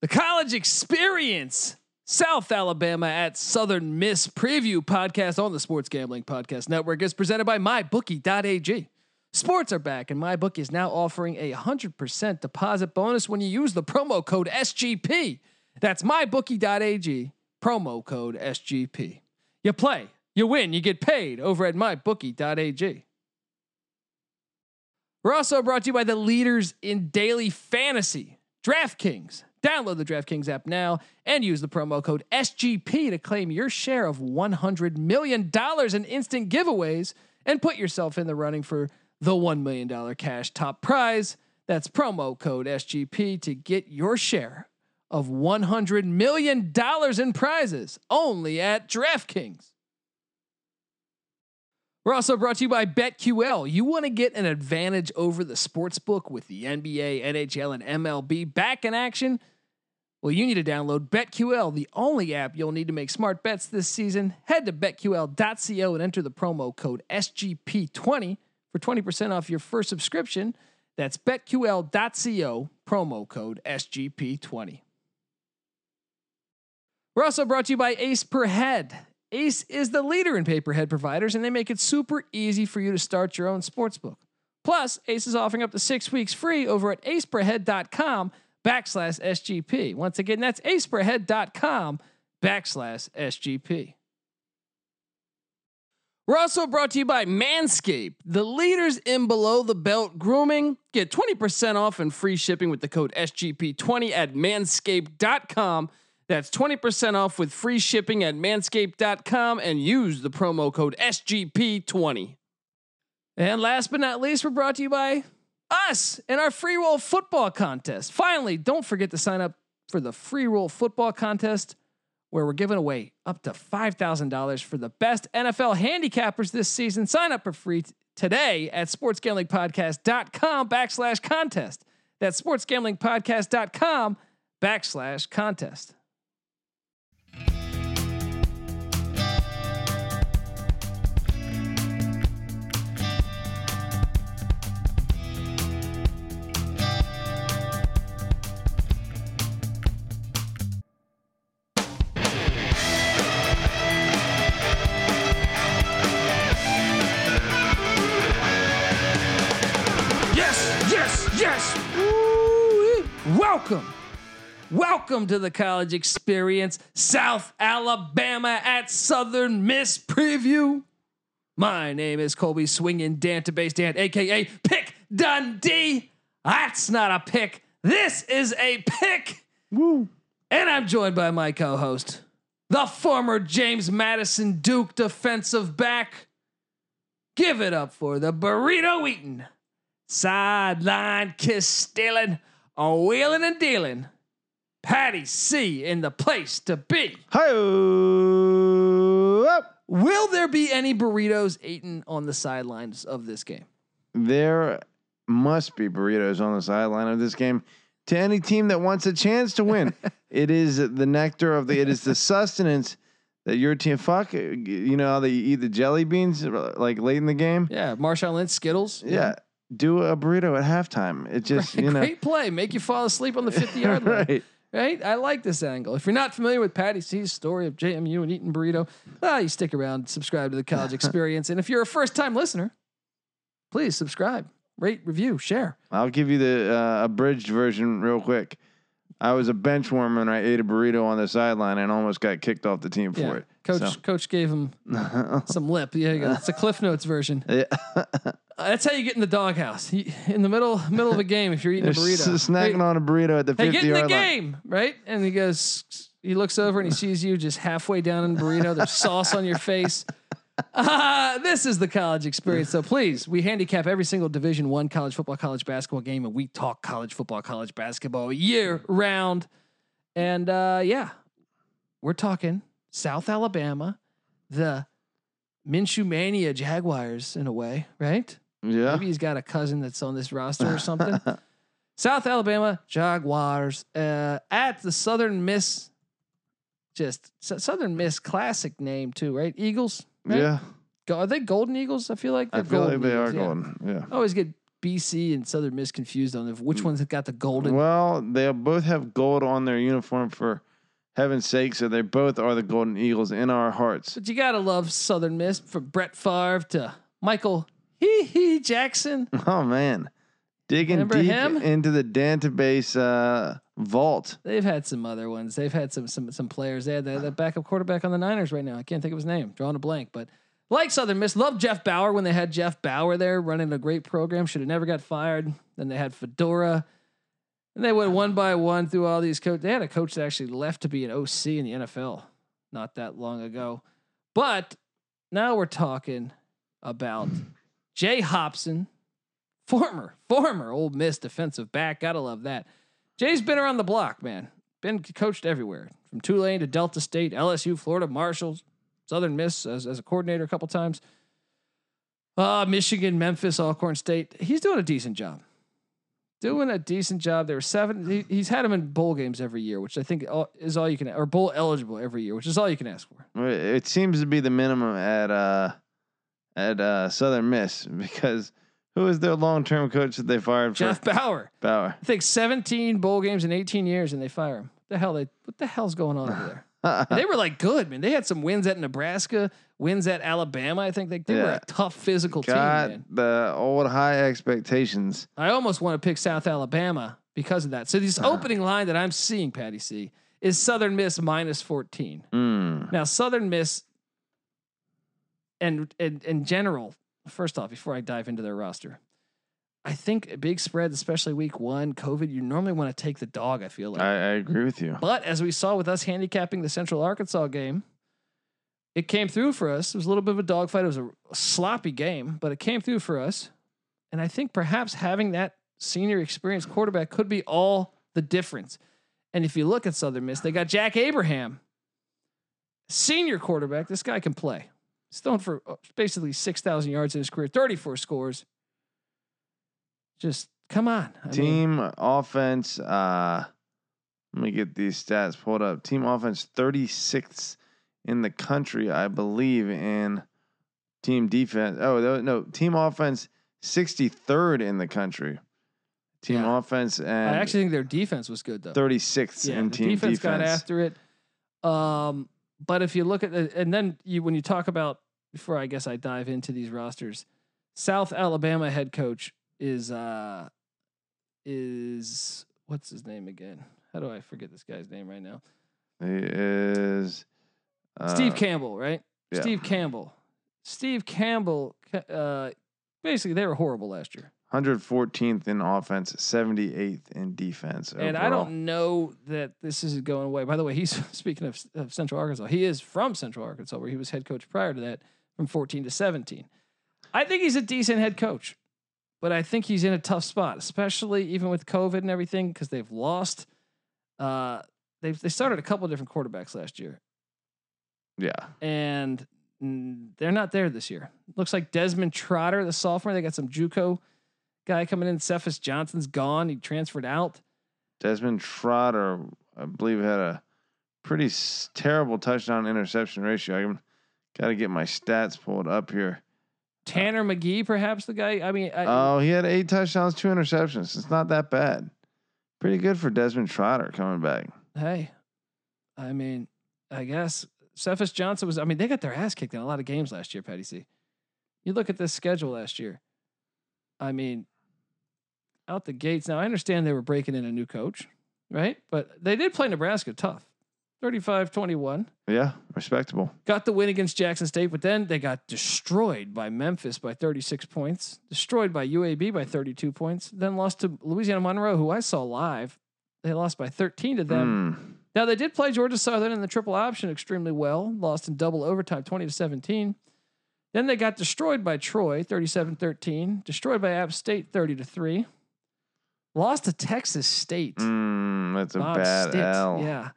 The college experience. South Alabama at Southern Miss preview podcast on the Sports Gambling Podcast Network is presented by MyBookie.ag. Sports are back, and MyBookie is now offering a 100% deposit bonus when you use the promo code SGP. That's MyBookie.ag, promo code SGP. You play, you win, you get paid over at MyBookie.ag. We're also brought to you by the leaders in daily fantasy, DraftKings. Download the DraftKings app now and use the promo code SGP to claim your share of $100 million in instant giveaways and put yourself in the running for the $1 million cash top prize. That's promo code SGP to get your share of $100 million in prizes only at DraftKings. We're also brought to you by BetQL. You want to get an advantage over the sports book with the NBA, NHL, and MLB back in action? Well, you need to download BetQL, the only app you'll need to make smart bets this season. Head to betql.co and enter the promo code SGP20 for 20% off your first subscription. That's betql.co, promo code SGP20. We're also brought to you by Ace Per Head. Ace is the leader in pay-per-head providers, and they make it super easy for you to start your own sportsbook. Plus, Ace is offering up to six weeks free over at aceperhead.com backslash SGP. Once again, that's aceperhead.com backslash SGP. We're also brought to you by Manscaped, the leaders in below the belt grooming. Get 20% off and free shipping with the code SGP20 at manscaped.com. That's 20% off with free shipping at manscaped.com and use the promo code SGP20. And last but not least, we're brought to you by us in our free roll football contest. Finally, don't forget to sign up for the free roll football contest where we're giving away up to $5,000 for the best NFL handicappers this season. Sign up for free t- today at sportsgamblingpodcast.com backslash contest. That's sportsgamblingpodcast.com backslash contest. Welcome. Welcome to the college experience, South Alabama at Southern Miss Preview. My name is Colby Swinging Database Dan, aka Pick Dundee. That's not a pick. This is a pick. Woo. And I'm joined by my co-host, the former James Madison Duke defensive back. Give it up for the burrito eating, sideline kiss stealing, a wheeling and dealing. Patty C in the place to be. Hi. Will there be any burritos eaten on the sidelines of this game? There must be burritos on the sideline of this game. To any team that wants a chance to win, it is the nectar of the. It is the sustenance that your team. Fuck, you know how they eat the jelly beans like late in the game. Yeah, Marshawn Lynch, Skittles. Yeah, do a burrito at halftime. It just you know Great play. Make you fall asleep on the 50 yard line. right. Right? I like this angle. If you're not familiar with Patty C's story of JMU and eating burrito, ah, you stick around, subscribe to the college experience. And if you're a first time listener, please subscribe, rate, review, share. I'll give you the uh, abridged version real quick. I was a bench warmer and I ate a burrito on the sideline and almost got kicked off the team for Yeah. it. Coach So- coach gave him some lip. Yeah, you go. it's a Cliff Notes version. Yeah. Uh, that's how you get in the doghouse. You- In the middle middle of a game, if you're eating a They're burrito. snacking Hey, on a burrito at the Hey, 50 get in the yard line. game, right? And he goes, he looks over and he sees you just halfway down in the burrito. There's sauce on your face. Uh, this is the college experience. So please, we handicap every single Division One college football, college basketball game, and we talk college football, college basketball year round. And uh, yeah, we're talking South Alabama, the Minshew Mania Jaguars in a way, right? Yeah. Maybe he's got a cousin that's on this roster or something. South Alabama Jaguars uh, at the Southern Miss, just Southern Miss classic name too, right? Eagles. Right? Yeah. Go- Are they Golden Eagles? I feel like I they're feel like golden they are Eagles, yeah. golden. Yeah. I always get BC and Southern Miss confused on which one's got the golden. Well, they both have gold on their uniform for heaven's sake, so they both are the Golden Eagles in our hearts. But you gotta love Southern Miss from Brett Favre to Michael Hee Hee Jackson. Oh man, digging Remember deep him? into the database uh, vault. They've had some other ones. They've had some some some players. They had the, the backup quarterback on the Niners right now. I can't think of his name. Drawing a blank, but like Southern Miss, love Jeff Bower when they had Jeff Bower there running a great program. Should have never got fired. Then they had Fedora. And they went one by one through all these coaches. They had a coach that actually left to be an OC in the NFL not that long ago. But now we're talking about Jay Hopson, former, former Ole Miss defensive back. Gotta love that. Jay's been around the block, man. Been coached everywhere from Tulane to Delta State, LSU, Florida, Marshalls, Southern Miss as, as a coordinator a couple times. Uh, Michigan, Memphis, Alcorn State. He's doing a decent job. Doing a decent job. There were seven. He, he's had him in bowl games every year, which I think is all you can, or bowl eligible every year, which is all you can ask for. It seems to be the minimum at uh, at uh, Southern Miss because who is their long term coach that they fired for Jeff Bower. Bower? I think 17 bowl games in 18 years, and they fire him. The hell they? What the hell's going on over there? They were like good, man. They had some wins at Nebraska, wins at Alabama. I think they, they were a tough physical team, man. the old high expectations. I almost want to pick South Alabama because of that. So this Uh-huh. opening line that I'm seeing, Patty C, is Southern Miss minus 14. Mm. Now Southern Miss, and and in general, first off, before I dive into their roster, I think big spreads, especially week one, COVID, you normally want to take the dog. I feel like. I, I agree with you. But as we saw with us handicapping the Central Arkansas game, it came through for us. It was a little bit of a dogfight. It was a sloppy game, but it came through for us. And I think perhaps having that senior experienced quarterback could be all the difference. And if you look at Southern Miss, they got Jack Abraham, senior quarterback. This guy can play. He's thrown for uh, basically 6,000 yards in his career, 34 scores. Just come on. I mean, Team offense. Uh, let me get these stats pulled up. Team offense 36th in the country, I believe, in team defense. Oh, no, no. Team offense 63rd in the country. Team Yeah. offense and I actually think their defense was good, though. 36th yeah, in team defense, defense. got after it. Um, but if you look at the, and then you when you talk about before I guess I dive into these rosters, South Alabama head coach is uh is what's his name again? How do I forget this guy's name right now? He is uh, Steve Campbell, right? yeah. Steve Campbell. Steve Campbell. Uh, basically, they were horrible last year. 114th in offense, 78th in defense. And I don't know that this is going away. By the way, he's speaking of, of Central Arkansas. He is from Central Arkansas, where he was head coach prior to that, from 14 to 17. I think he's a decent head coach, but I think he's in a tough spot, especially even with COVID and everything, because they've lost. Uh, they they started a couple of different quarterbacks last year, Yeah. and mm, they're not there this year. Looks like Desmond Trotter, the sophomore, they got some JUCO guy coming in. Cephas Johnson's gone; he transferred out. Desmond Trotter, I believe, had a pretty s- terrible touchdown interception ratio. I got to get my stats pulled up here. Tanner McGee, perhaps the guy. I mean, I, Oh, he had eight touchdowns, two interceptions. It's not that bad. Pretty good for Desmond Trotter coming back. hey, I mean, I guess Cephas Johnson was. I mean, they got their ass kicked in a lot of games last year, Patty C. You look at this schedule last year. I mean, out the gates. Now I understand they were breaking in a new coach, right? But they did play Nebraska tough, 35-21. Yeah, respectable. Got the win against Jackson State, but then they got destroyed by Memphis by 36 points, destroyed by UAB by 32 points, then lost to Louisiana Monroe, who I saw live. They lost by 13 to them. Mm. Now they did play Georgia Southern in the triple option extremely well, lost in double overtime 20 to 17. Then they got destroyed by Troy 37-13, destroyed by App State 30 to 3. Lost to Texas State. Mm, that's a Bob bad Stitt, L. Yeah.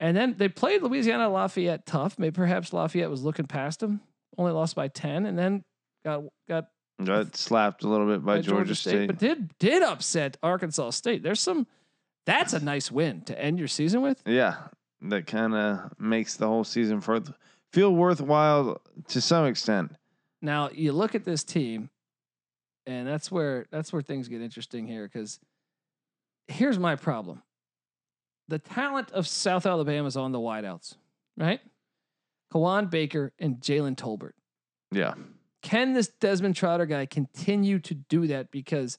And then they played Louisiana Lafayette tough. Maybe perhaps Lafayette was looking past them. Only lost by 10 and then got got Got slapped a little bit by, by Georgia, State. but did did upset Arkansas State. There's some that's a nice win to end your season with. Yeah, that kind of makes the whole season for feel worthwhile to some extent. Now you look at this team, and that's where that's where things get interesting here. Because here's my problem: the talent of South Alabama is on the wideouts, right? Kawaan Baker and Jalen Tolbert. Yeah. Can this Desmond Trotter guy continue to do that? Because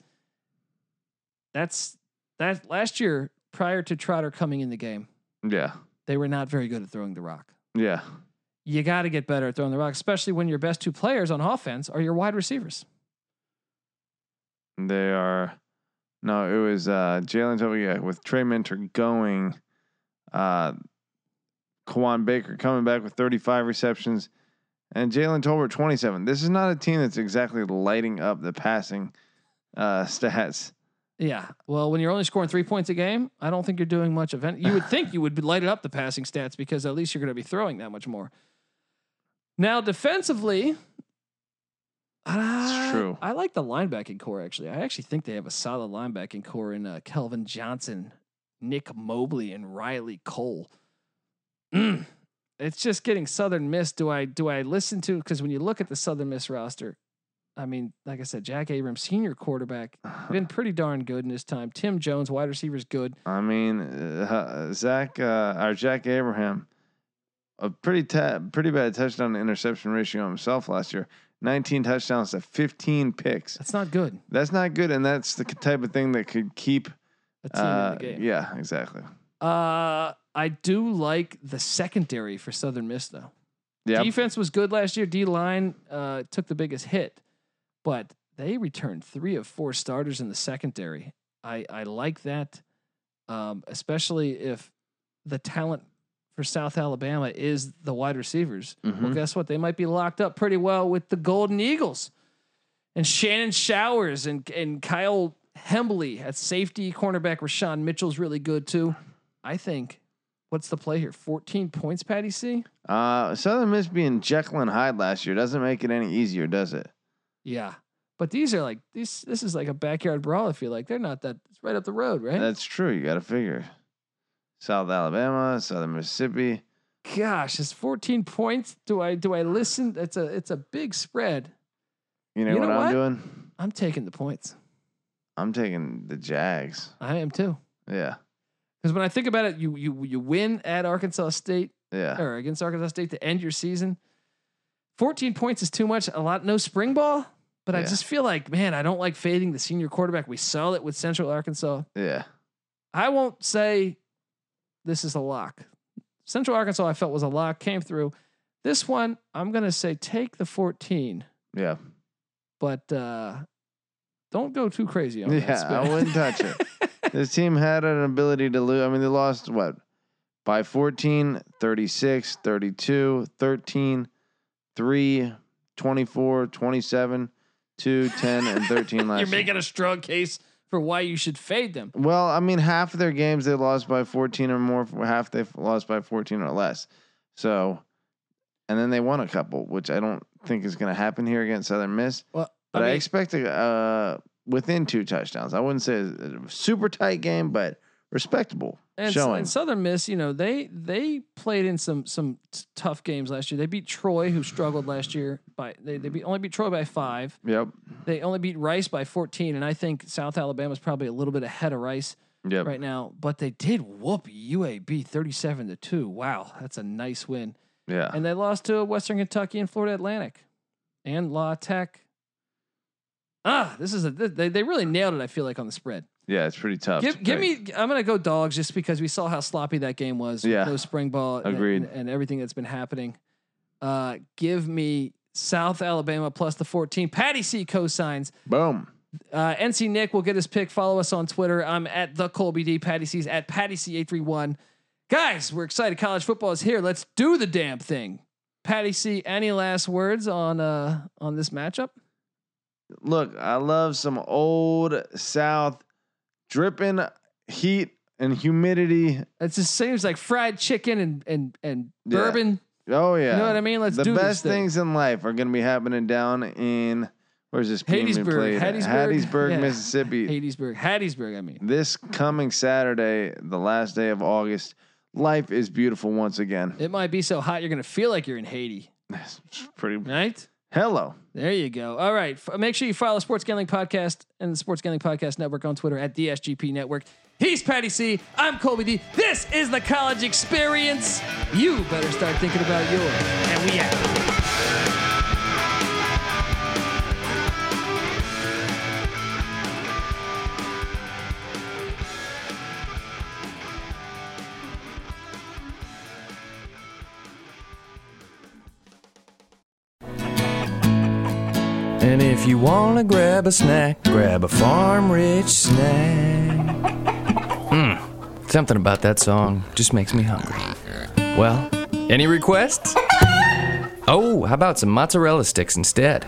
that's that last year prior to Trotter coming in the game, Yeah. they were not very good at throwing the rock. Yeah. You got to get better at throwing the rock, especially when your best two players on offense are your wide receivers. They are. No, it was uh, Jalen Tobey yeah, with Trey Mentor going. Uh, Kawaan Baker coming back with 35 receptions, and Jalen Tolbert 27. This is not a team that's exactly lighting up the passing uh, stats. Yeah. Well, when you're only scoring three points a game, I don't think you're doing much of any. You would think you would light lighting up the passing stats because at least you're going to be throwing that much more. Now, defensively, uh, true. I like the linebacking core actually. I actually think they have a solid linebacking core in uh, Kelvin Johnson, Nick Mobley, and Riley Cole. Mm. It's just getting Southern Miss. Do I do I listen to? Because when you look at the Southern Miss roster, I mean, like I said, Jack Abrams, senior quarterback, been pretty darn good in his time. Tim Jones, wide receiver's good. I mean, uh, Zach uh, or Jack Abraham, a pretty ta- pretty bad touchdown to interception ratio himself last year. 19 touchdowns to 15 picks. That's not good. That's not good, and that's the type of thing that could keep. A team Uh, in the game. yeah, exactly. Uh, I do like the secondary for Southern Miss though. Yeah, Defense was good last year. D line uh, took the biggest hit, but they returned three of four starters in the secondary. I, I like that, um, especially if the talent for South Alabama is the wide receivers. Well, Mhm. guess what? They might be locked up pretty well with the Golden Eagles and Shannon Showers and and Kyle Hembley at safety. Cornerback Rashawn Mitchell's really good too. I think. What's the play here? 14 points, Patty C? Uh, Southern Miss being Jekyll and Hyde last year doesn't make it any easier, does it? Yeah. But these are like these this is like a backyard brawl, I feel like. They're not that it's right up the road, right? That's true. You got to figure. South Alabama, Southern Mississippi. Gosh, it's 14 points. Do I do I listen? It's a it's a big spread. You know You what know I'm doing? I'm taking the points. I'm taking the Jags. I am too. Yeah, Because when I think about it, you you you win at Arkansas State yeah. or against Arkansas State to end your season. 14 points is too much. A lot no spring ball. But I just feel like, man, I don't like fading the senior quarterback. We saw it with Central Arkansas. Yeah. I won't say this is a lock. Central Arkansas, I felt was a lock, came through. This one, I'm gonna say take the 14, Yeah. but uh, don't go too crazy on that. Yeah, I wouldn't touch it. This team had an ability to lose. I mean, they lost what? By 14, 36, 32, 13, 3, 24, 27, 2, 10, and 13 last You're year. making a strong case for why you should fade them. Well, I mean, half of their games they lost by 14 or more. Half they lost by 14 or less. So, and then they won a couple, which I don't think is going to happen here against Southern Miss. Well, But I, I expect a, uh, within two touchdowns. I wouldn't say a super tight game, but respectable and, showing. and Southern Miss, you know, they they played in some some t- tough games last year. They beat Troy, who struggled last year by they they beat, only beat Troy by five. yep. They only beat Rice by 14, and I think South Alabama's probably a little bit ahead of Rice. Yep. right now, but they did whoop UAB 37 to 2. Wow, that's a nice win. Yeah. And they lost to Western Kentucky and Florida Atlantic and La Tech. Ah, this is a they, they really nailed it, I feel like, on the spread. Yeah. It's pretty tough. to Give, give me I'm gonna go dogs just because we saw how sloppy that game was. with Yeah. No spring ball and- Agreed. And, and everything that's been happening. Uh give me South Alabama plus the 14. Patty C cosigns. boom. Uh, NC Nick will get his pick. Follow us on Twitter. I'm at the Colby D. Patty C's at Patty C eight three one. Guys, we're excited. College football is here. Let's do the damn thing. Patty C. Any last words on uh on this matchup? Look, I love some old South dripping heat and humidity. It just seems like fried chicken and and and Yeah. bourbon. Oh yeah. You know what I mean? Let's the do best this thing. things in life are going to be happening down in where's this Hattiesburg, played? Hattiesburg, Hattiesburg, yeah. Mississippi. Hattiesburg, Hattiesburg. I mean, This coming Saturday, the last day of August, life is beautiful once again. it might be so hot you're gonna feel like you're in Haiti, It's pretty. right? Hello. There you go. All right. F- make sure you follow the Sports Gambling Podcast and the Sports Gambling Podcast Network on Twitter at the SGP Network. He's Patty C. I'm Colby D. This is the college experience. You better start thinking about yours. And we out. And if you wanna grab a snack, grab a farm rich snack. Mmm, something about that song just makes me hungry. Well, any requests? Oh, how about some mozzarella sticks instead?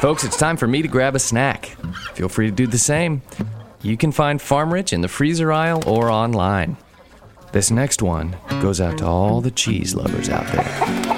Folks, it's time for me to grab a snack. Feel free to do the same. You can find Farm Rich in the freezer aisle or online. This next one goes out to all the cheese lovers out there.